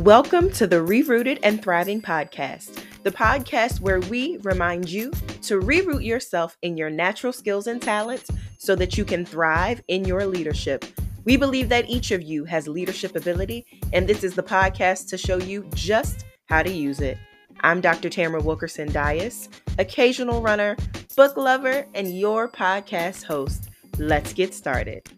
Welcome to the Rerooted and Thriving podcast, the podcast where we remind you to reroot yourself in your natural skills and talents so that you can thrive in your leadership. We believe that each of you has leadership ability, and this is the podcast to show you just how to use it. I'm Dr. Tamara Wilkerson Dias, occasional runner, book lover, and your podcast host. Let's get started.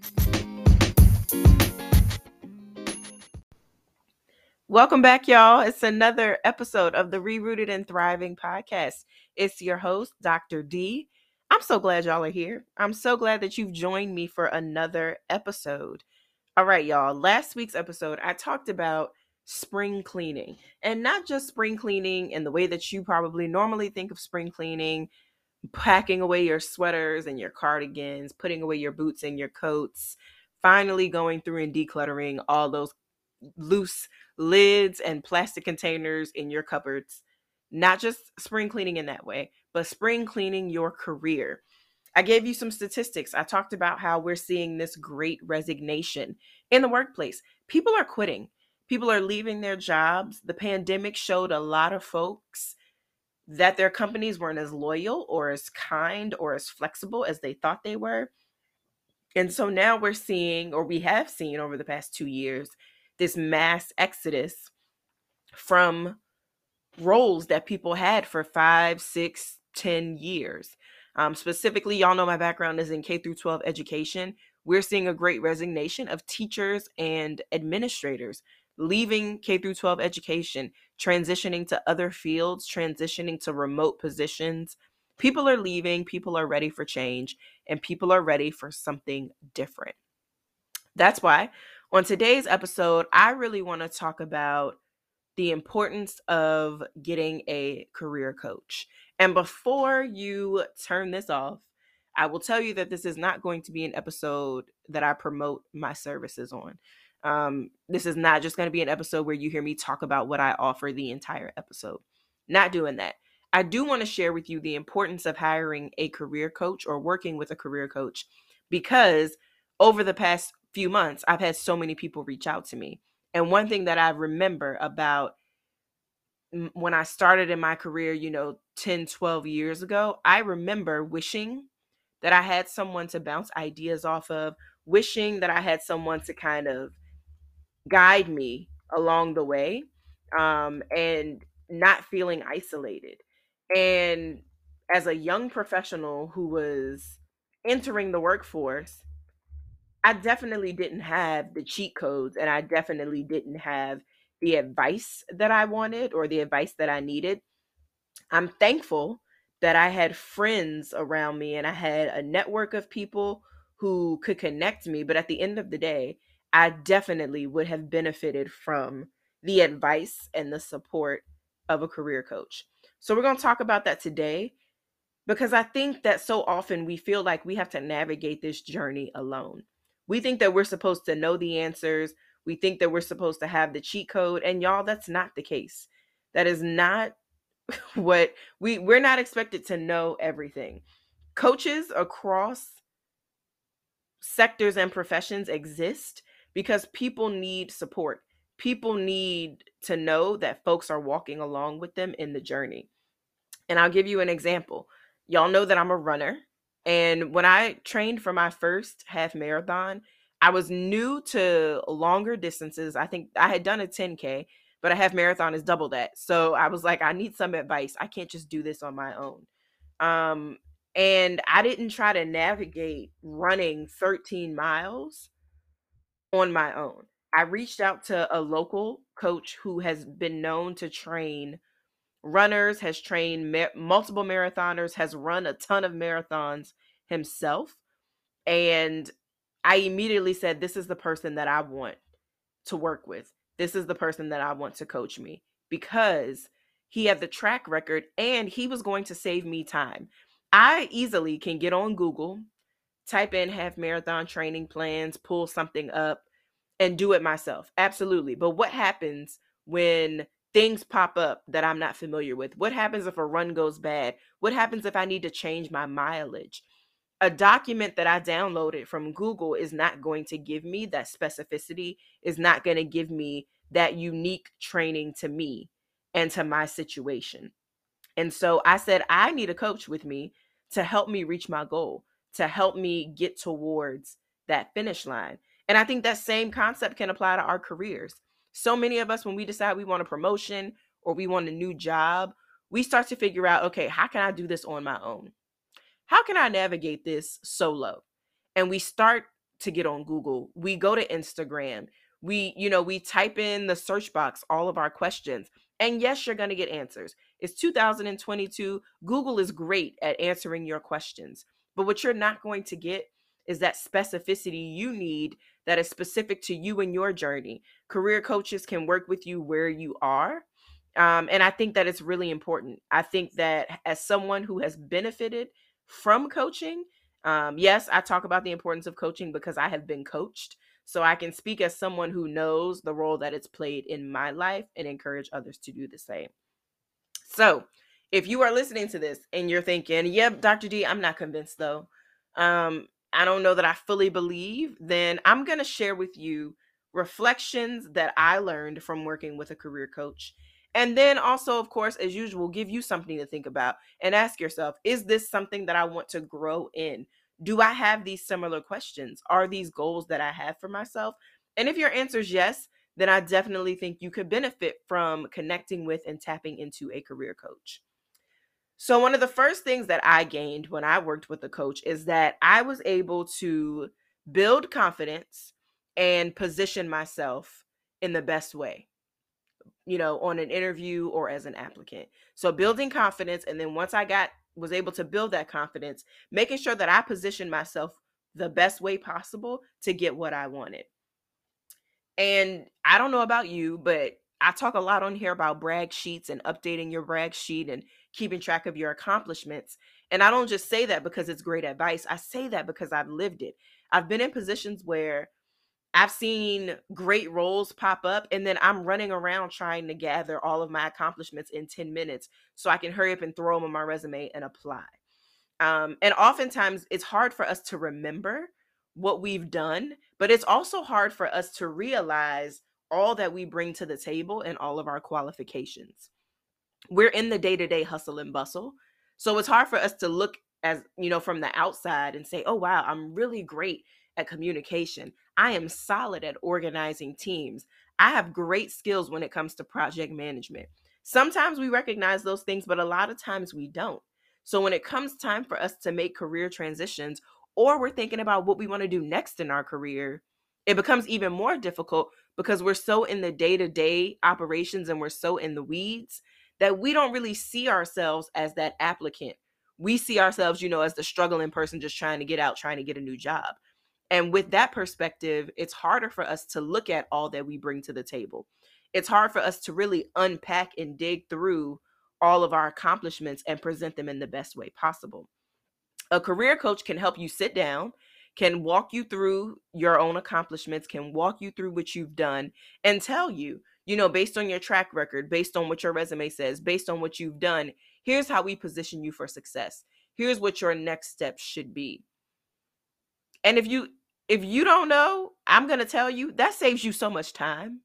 Welcome back, y'all. It's another episode of the Rerooted and Thriving podcast. It's your host, Dr. D. I'm so glad y'all are here. I'm so glad that you've joined me for another episode. All right, y'all. Last week's episode, I talked about spring cleaning and not just spring cleaning in the way that you probably normally think of spring cleaning, packing away your sweaters and your cardigans, putting away your boots and your coats, finally going through and decluttering all those loose lids and plastic containers in your cupboards. Not just spring cleaning in that way, but spring cleaning your career. I gave you some statistics. I talked about how we're seeing this great resignation in the workplace. People are quitting, people are leaving their jobs. The pandemic showed a lot of folks that their companies weren't as loyal or as kind or as flexible as they thought they were. And so now we're seeing, or we have seen over the past two years, this mass exodus from roles that people had for five, six, ten years. Um, specifically, y'all know my background is in K through 12 education. We're seeing a great resignation of teachers and administrators leaving K through 12 education, transitioning to other fields, transitioning to remote positions. People are leaving, people are ready for change, and people are ready for something different. That's why on today's episode, I really want to talk about the importance of getting a career coach. And before you turn this off, I will tell you that this is not going to be an episode that I promote my services on. Um, this is not just going to be an episode where you hear me talk about what I offer the entire episode. Not doing that. I do want to share with you the importance of hiring a career coach or working with a career coach because over the past few months, I've had so many people reach out to me. And one thing that I remember about when I started in my career, you know, 10, 12 years ago, I remember wishing that I had someone to bounce ideas off of, wishing that I had someone to kind of guide me along the way, um, and not feeling isolated. And as a young professional who was entering the workforce, I definitely didn't have the cheat codes and I definitely didn't have the advice that I wanted or the advice that I needed. I'm thankful that I had friends around me and I had a network of people who could connect me. But at the end of the day, I definitely would have benefited from the advice and the support of a career coach. So, we're going to talk about that today because I think that so often we feel like we have to navigate this journey alone. We think that we're supposed to know the answers. We think that we're supposed to have the cheat code. And y'all, that's not the case. That is not what we we're not expected to know everything. Coaches across sectors and professions exist because people need support. People need to know that folks are walking along with them in the journey. And I'll give you an example. Y'all know that I'm a runner. And when I trained for my first half marathon, I was new to longer distances. I think I had done a 10K, but a half marathon is double that. So I was like, I need some advice. I can't just do this on my own. Um, and I didn't try to navigate running 13 miles on my own. I reached out to a local coach who has been known to train runners, has trained multiple marathoners, has run a ton of marathons himself. And I immediately said, This is the person that I want to work with. This is the person that I want to coach me because he had the track record and he was going to save me time. I easily can get on Google, type in half marathon training plans, pull something up, and do it myself. Absolutely. But what happens when things pop up that I'm not familiar with? What happens if a run goes bad? What happens if I need to change my mileage? A document that I downloaded from Google is not going to give me that specificity, is not going to give me that unique training to me and to my situation. And so I said, I need a coach with me to help me reach my goal, to help me get towards that finish line. And I think that same concept can apply to our careers. So many of us, when we decide we want a promotion or we want a new job, we start to figure out okay, how can I do this on my own? How can I navigate this solo? And we start to get on Google. We go to Instagram. We, you know, we type in the search box all of our questions. And yes, you're going to get answers. It's 2022. Google is great at answering your questions. But what you're not going to get is that specificity you need that is specific to you and your journey. Career coaches can work with you where you are. Um, and I think that it's really important. I think that as someone who has benefited from coaching, um, yes, I talk about the importance of coaching because I have been coached. So I can speak as someone who knows the role that it's played in my life and encourage others to do the same. So if you are listening to this and you're thinking, yep, Dr. D, I'm not convinced though. Um, I don't know that I fully believe, then I'm going to share with you reflections that I learned from working with a career coach. And then also, of course, as usual, give you something to think about and ask yourself is this something that I want to grow in? Do I have these similar questions? Are these goals that I have for myself? And if your answer is yes, then I definitely think you could benefit from connecting with and tapping into a career coach. So, one of the first things that I gained when I worked with a coach is that I was able to build confidence and position myself in the best way, you know, on an interview or as an applicant. So, building confidence. And then once I got, was able to build that confidence, making sure that I positioned myself the best way possible to get what I wanted. And I don't know about you, but I talk a lot on here about brag sheets and updating your brag sheet and keeping track of your accomplishments. And I don't just say that because it's great advice. I say that because I've lived it. I've been in positions where I've seen great roles pop up, and then I'm running around trying to gather all of my accomplishments in 10 minutes so I can hurry up and throw them on my resume and apply. Um, and oftentimes it's hard for us to remember what we've done, but it's also hard for us to realize all that we bring to the table and all of our qualifications. We're in the day to day hustle and bustle. So it's hard for us to look as, you know, from the outside and say, oh, wow, I'm really great at communication. I am solid at organizing teams. I have great skills when it comes to project management. Sometimes we recognize those things, but a lot of times we don't. So when it comes time for us to make career transitions or we're thinking about what we want to do next in our career, it becomes even more difficult because we're so in the day to day operations and we're so in the weeds that we don't really see ourselves as that applicant. We see ourselves, you know, as the struggling person just trying to get out, trying to get a new job. And with that perspective, it's harder for us to look at all that we bring to the table. It's hard for us to really unpack and dig through all of our accomplishments and present them in the best way possible. A career coach can help you sit down can walk you through your own accomplishments, can walk you through what you've done, and tell you, you know, based on your track record, based on what your resume says, based on what you've done, here's how we position you for success. Here's what your next steps should be. And if you if you don't know, I'm going to tell you that saves you so much time.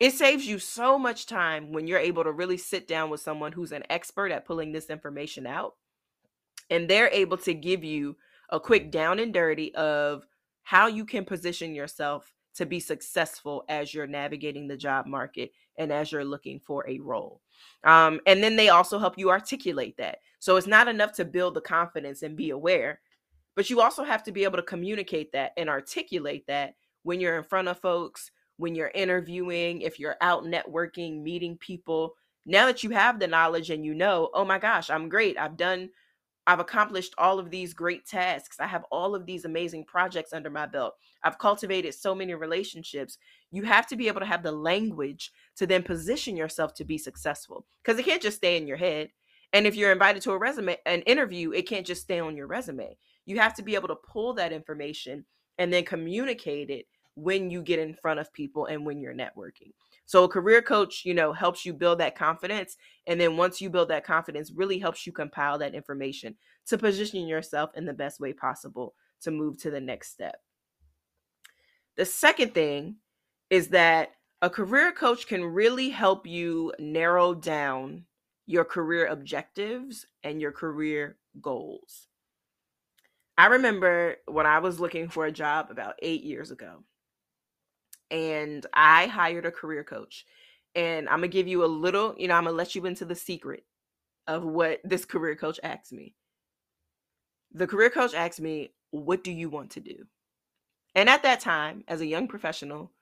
It saves you so much time when you're able to really sit down with someone who's an expert at pulling this information out and they're able to give you a quick down and dirty of how you can position yourself to be successful as you're navigating the job market and as you're looking for a role. Um, and then they also help you articulate that. So it's not enough to build the confidence and be aware, but you also have to be able to communicate that and articulate that when you're in front of folks, when you're interviewing, if you're out networking, meeting people. Now that you have the knowledge and you know, oh my gosh, I'm great. I've done I've accomplished all of these great tasks. I have all of these amazing projects under my belt. I've cultivated so many relationships. You have to be able to have the language to then position yourself to be successful because it can't just stay in your head. And if you're invited to a resume, an interview, it can't just stay on your resume. You have to be able to pull that information and then communicate it when you get in front of people and when you're networking. So a career coach, you know, helps you build that confidence. And then once you build that confidence, really helps you compile that information to position yourself in the best way possible to move to the next step. The second thing is that a career coach can really help you narrow down your career objectives and your career goals. I remember when I was looking for a job about eight years ago, and I hired a career coach. And I'm gonna give you a little, you know, I'm gonna let you into the secret of what this career coach asked me. The career coach asked me, What do you want to do? And at that time, as a young professional,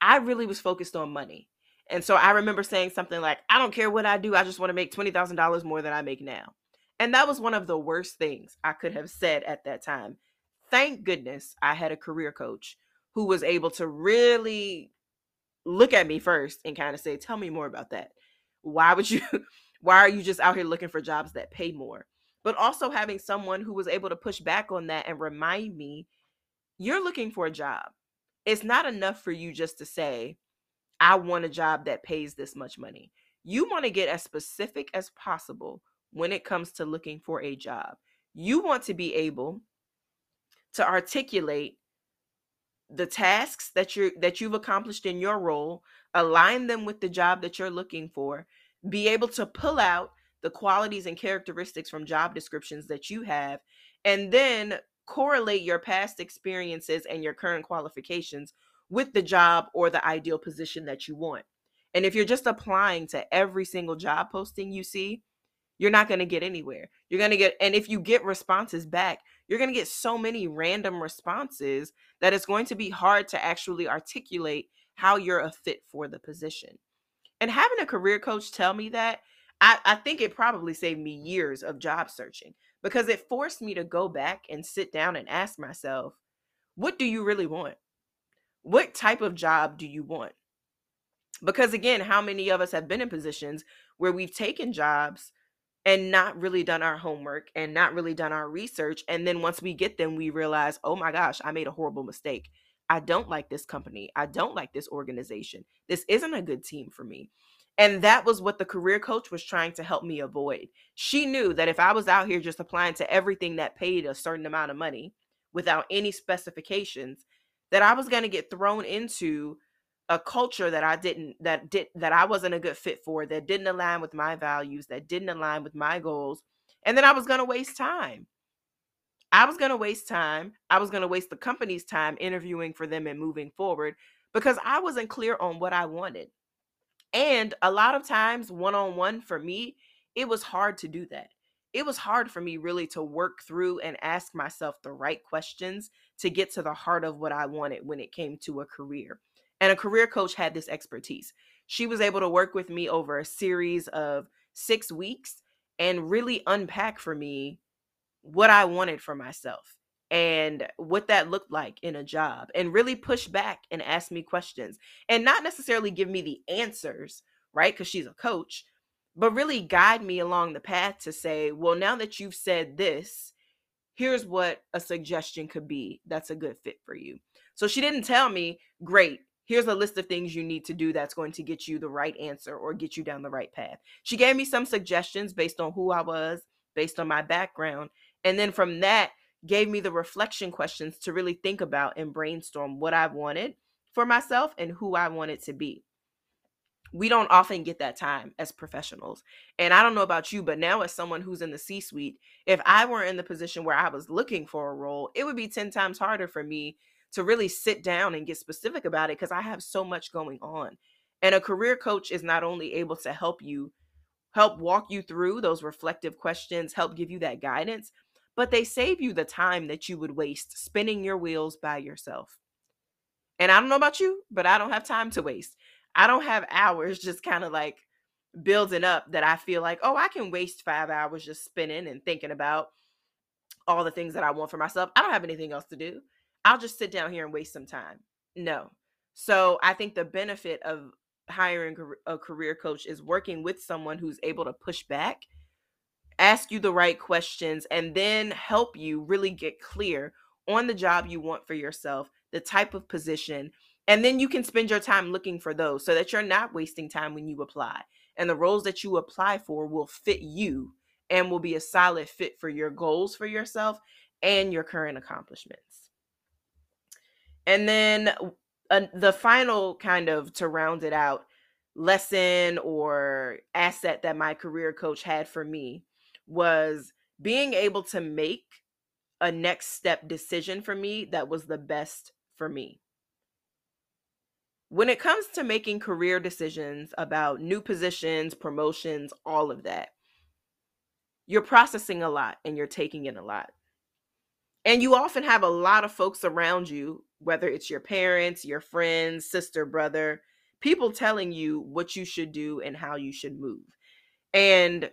I really was focused on money. And so I remember saying something like, I don't care what I do, I just want to make $20,000 more than I make now. And that was one of the worst things I could have said at that time. Thank goodness I had a career coach who was able to really look at me first and kind of say, Tell me more about that. Why would you, why are you just out here looking for jobs that pay more? But also having someone who was able to push back on that and remind me, You're looking for a job. It's not enough for you just to say, I want a job that pays this much money. You want to get as specific as possible when it comes to looking for a job. You want to be able to articulate the tasks that you that you've accomplished in your role, align them with the job that you're looking for, be able to pull out the qualities and characteristics from job descriptions that you have, and then correlate your past experiences and your current qualifications with the job or the ideal position that you want. And if you're just applying to every single job posting you see, you're not going to get anywhere. You're going to get, and if you get responses back, you're going to get so many random responses that it's going to be hard to actually articulate how you're a fit for the position. And having a career coach tell me that, I, I think it probably saved me years of job searching because it forced me to go back and sit down and ask myself, what do you really want? What type of job do you want? Because again, how many of us have been in positions where we've taken jobs and not really done our homework and not really done our research. And then once we get them, we realize, oh my gosh, I made a horrible mistake. I don't like this company. I don't like this organization. This isn't a good team for me. And that was what the career coach was trying to help me avoid. She knew that if I was out here just applying to everything that paid a certain amount of money without any specifications, that I was going to get thrown into a culture that I didn't that did that I wasn't a good fit for, that didn't align with my values, that didn't align with my goals, and then I was going to waste time. I was going to waste time. I was going to waste the company's time interviewing for them and moving forward because I wasn't clear on what I wanted. And a lot of times one-on-one for me, it was hard to do that. It was hard for me really to work through and ask myself the right questions to get to the heart of what I wanted when it came to a career. And a career coach had this expertise. She was able to work with me over a series of six weeks and really unpack for me what I wanted for myself and what that looked like in a job and really push back and ask me questions and not necessarily give me the answers, right? Because she's a coach, but really guide me along the path to say, well, now that you've said this, here's what a suggestion could be that's a good fit for you. So she didn't tell me, great, here's a list of things you need to do that's going to get you the right answer or get you down the right path. She gave me some suggestions based on who I was, based on my background. And then from that, gave me the reflection questions to really think about and brainstorm what I wanted for myself and who I wanted to be. We don't often get that time as professionals. And I don't know about you, but now as someone who's in the C suite, if I were in the position where I was looking for a role, it would be 10 times harder for me to really sit down and get specific about it because I have so much going on. And a career coach is not only able to help you help walk you through those reflective questions, help give you that guidance, but they save you the time that you would waste spinning your wheels by yourself. And I don't know about you, but I don't have time to waste. I don't have hours just kind of like building up that I feel like, oh, I can waste five hours just spinning and thinking about all the things that I want for myself. I don't have anything else to do. I'll just sit down here and waste some time. No. So I think the benefit of hiring a career coach is working with someone who's able to push back, ask you the right questions, and then help you really get clear on the job you want for yourself, the type of position, and then you can spend your time looking for those so that you're not wasting time when you apply. And the roles that you apply for will fit you and will be a solid fit for your goals for yourself and your current accomplishments. And then uh, the final kind of to round it out lesson or asset that my career coach had for me was being able to make a next step decision for me that was the best for me. When it comes to making career decisions about new positions, promotions, all of that, you're processing a lot and you're taking in a lot. And you often have a lot of folks around you, whether it's your parents, your friends, sister, brother, people telling you what you should do and how you should move. And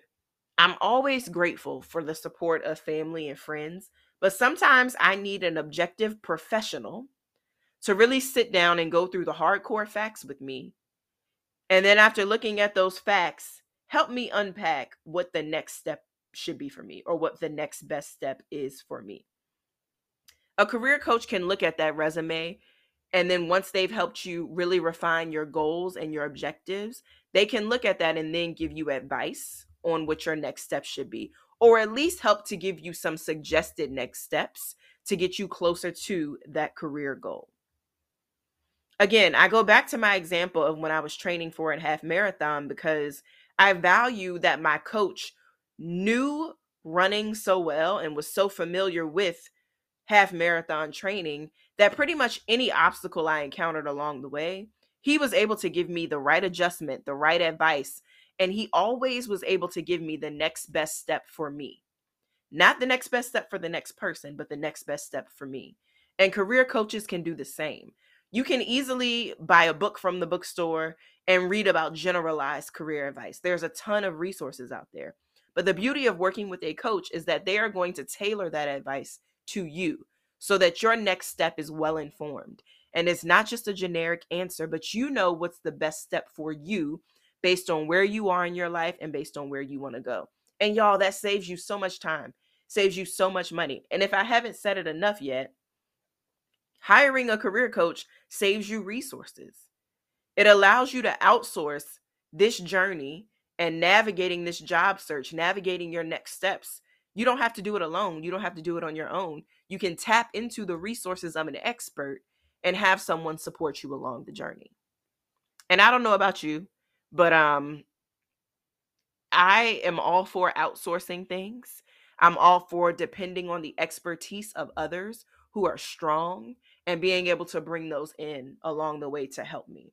I'm always grateful for the support of family and friends, but sometimes I need an objective professional to really sit down and go through the hardcore facts with me. And then after looking at those facts, help me unpack what the next step should be for me or what the next best step is for me. A career coach can look at that resume and then once they've helped you really refine your goals and your objectives, they can look at that and then give you advice on what your next steps should be, or at least help to give you some suggested next steps to get you closer to that career goal. Again, I go back to my example of when I was training for a half marathon because I value that my coach knew running so well and was so familiar with half marathon training that pretty much any obstacle I encountered along the way, he was able to give me the right adjustment, the right advice, and he always was able to give me the next best step for me. Not the next best step for the next person, but the next best step for me. And career coaches can do the same. You can easily buy a book from the bookstore and read about generalized career advice. There's a ton of resources out there. But the beauty of working with a coach is that they are going to tailor that advice to you so that your next step is well informed. And it's not just a generic answer, but you know what's the best step for you based on where you are in your life and based on where you want to go. And y'all, that saves you so much time, saves you so much money. And if I haven't said it enough yet, hiring a career coach saves you resources. It allows you to outsource this journey and navigating this job search, navigating your next steps you don't have to do it alone. You don't have to do it on your own. You can tap into the resources of an expert and have someone support you along the journey. And I don't know about you, but um I am all for outsourcing things. I'm all for depending on the expertise of others who are strong and being able to bring those in along the way to help me.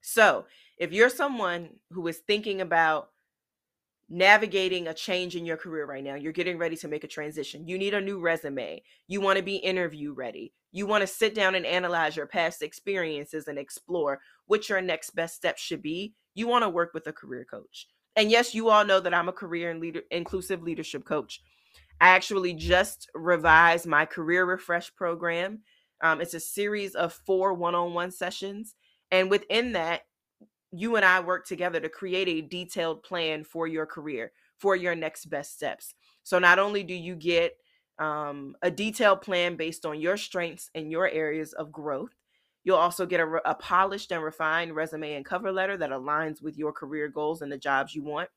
So, if you're someone who is thinking about navigating a change in your career right now. You're getting ready to make a transition. You need a new resume. You want to be interview ready. You want to sit down and analyze your past experiences and explore what your next best step should be. You want to work with a career coach. And yes, you all know that I'm a career and leader inclusive leadership coach. I actually just revised my career refresh program. Um, it's a series of four one-on-one sessions. And within that, you and I work together to create a detailed plan for your career, for your next best steps. So not only do you get um, a detailed plan based on your strengths and your areas of growth, you'll also get a, a polished and refined resume and cover letter that aligns with your career goals and the jobs you want.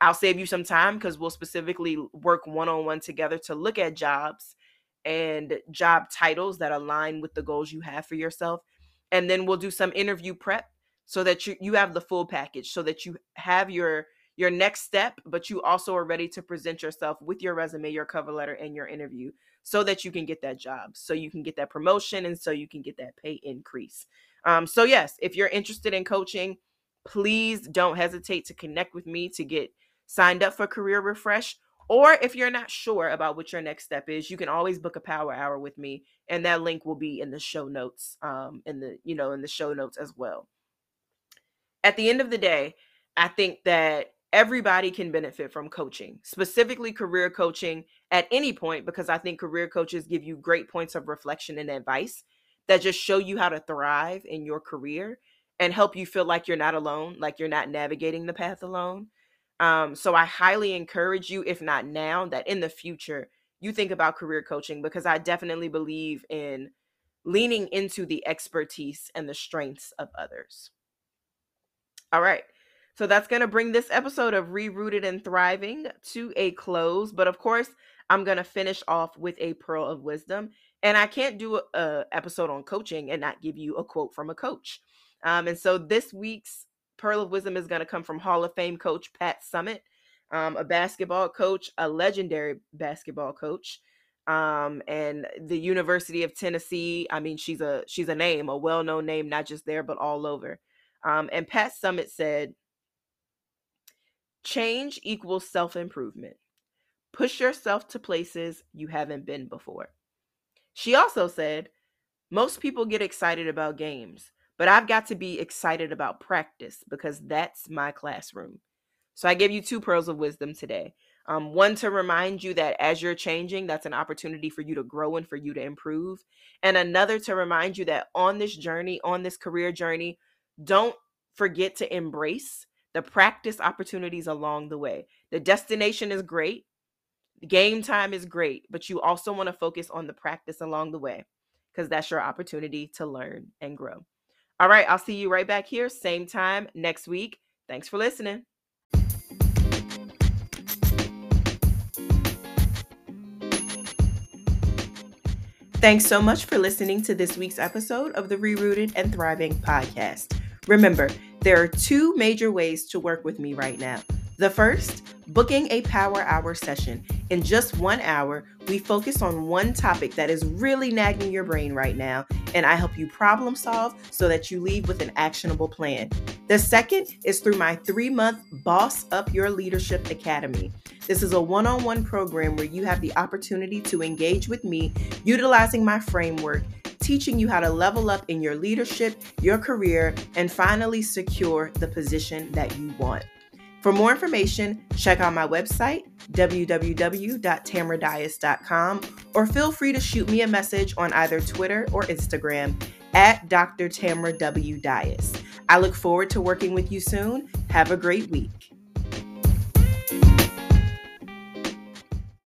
I'll save you some time because we'll specifically work one on one together to look at jobs and job titles that align with the goals you have for yourself. And then we'll do some interview prep so that you you have the full package so that you have your your next step but you also are ready to present yourself with your resume your cover letter and your interview so that you can get that job so you can get that promotion and so you can get that pay increase. Um, so yes if you're interested in coaching please don't hesitate to connect with me to get signed up for career refresh or if you're not sure about what your next step is you can always book a power hour with me and that link will be in the show notes um in the you know in the show notes as well at the end of the day, I think that everybody can benefit from coaching, specifically career coaching at any point, because I think career coaches give you great points of reflection and advice that just show you how to thrive in your career and help you feel like you're not alone, like you're not navigating the path alone. Um, so I highly encourage you, if not now, that in the future you think about career coaching because I definitely believe in leaning into the expertise and the strengths of others. All right. So that's going to bring this episode of Rerooted and Thriving to a close. But of course, I'm going to finish off with a pearl of wisdom. And I can't do a, episode on coaching and not give you a quote from a coach. Um, and so this week's pearl of wisdom is going to come from Hall of Fame coach Pat Summitt, um, a basketball coach, a legendary basketball coach um, and the University of Tennessee. I mean, she's a she's a name, a well-known name, not just there but all over. Um, and Pat Summitt said, "Change equals self-improvement. Push yourself to places you haven't been before." She also said, "Most people get excited about games, but I've got to be excited about practice because that's my classroom." So I give you two pearls of wisdom today. Um, one to remind you that as you're changing, that's an opportunity for you to grow and for you to improve. And another to remind you that on this journey, on this career journey, don't forget to embrace the practice opportunities along the way. The destination is great, game time is great, but you also want to focus on the practice along the way because that's your opportunity to learn and grow. All right, I'll see you right back here, same time next week. Thanks for listening. Thanks so much for listening to this week's episode of the Rerooted and Thriving podcast. Remember, there are two major ways to work with me right now. The first, booking a power hour session. In just one hour, we focus on one topic that is really nagging your brain right now, and I help you problem solve so that you leave with an actionable plan. The second is through my three month Boss Up Your Leadership Academy. This is a one on one program where you have the opportunity to engage with me utilizing my framework, teaching you how to level up in your leadership, your career, and finally secure the position that you want. For more information, check out my website, www.tamradias.com, or feel free to shoot me a message on either Twitter or Instagram at Dr. Tamra W. Dias. I look forward to working with you soon. Have a great week.